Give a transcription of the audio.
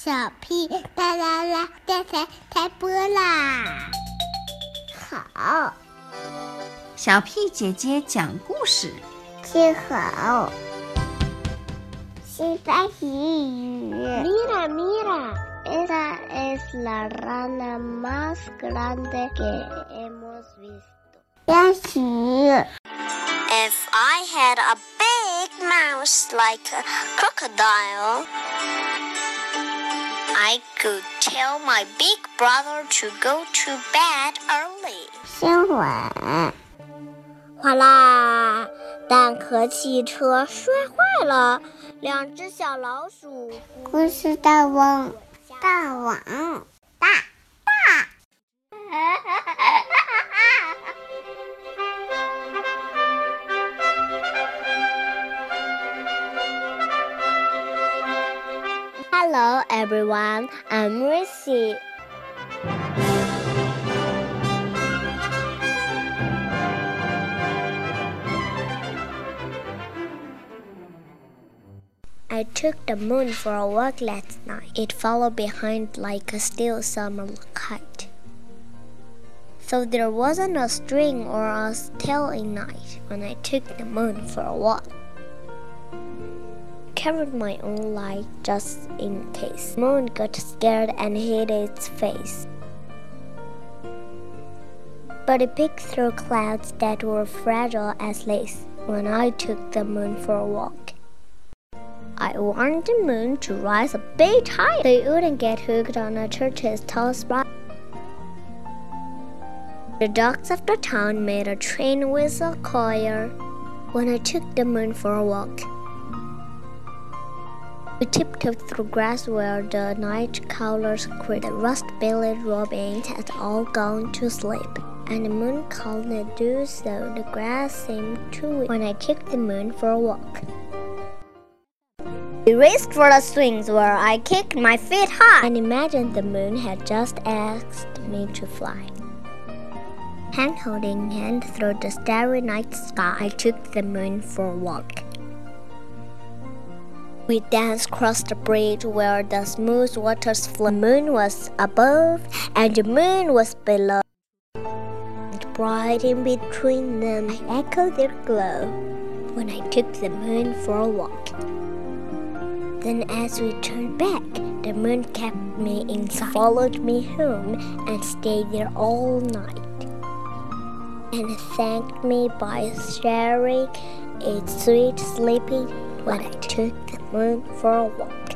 小屁哒啦啦，电台开播啦！好，小屁姐姐讲故事。听好，西班牙语。Mira, mira, esa es la rana más grande que hemos visto. 鸭许。If I had a big mouse like a crocodile. I could tell my big brother to go to bed early. 新闻，哗啦！蛋壳汽车摔坏了，两只小老鼠。故事大王，大王，Hello everyone, I'm Rissy. I took the moon for a walk last night. It followed behind like a still summer kite. So there wasn't a string or a tail in night when I took the moon for a walk. Carried my own light just in case. Moon got scared and hid its face. But it peeked through clouds that were fragile as lace when I took the moon for a walk. I warned the moon to rise a bit higher so it wouldn't get hooked on a church's tall spire. The dogs of the town made a train whistle choir when I took the moon for a walk. We tiptoed through grass where the night callers creaked. Rust-bellied robins had all gone to sleep, and the moon called the dew so the grass seemed to weep when I kicked the moon for a walk. We raced for the swings where I kicked my feet high and imagined the moon had just asked me to fly. Hand holding hand through the starry night sky, I took the moon for a walk. We danced across the bridge where the smooth waters flow. The moon was above and the moon was below. And bright in between them, I echoed their glow when I took the moon for a walk. Then, as we turned back, the moon kept me inside, followed me home, and stayed there all night. And thanked me by sharing its sweet sleeping when I took the moon for a walk.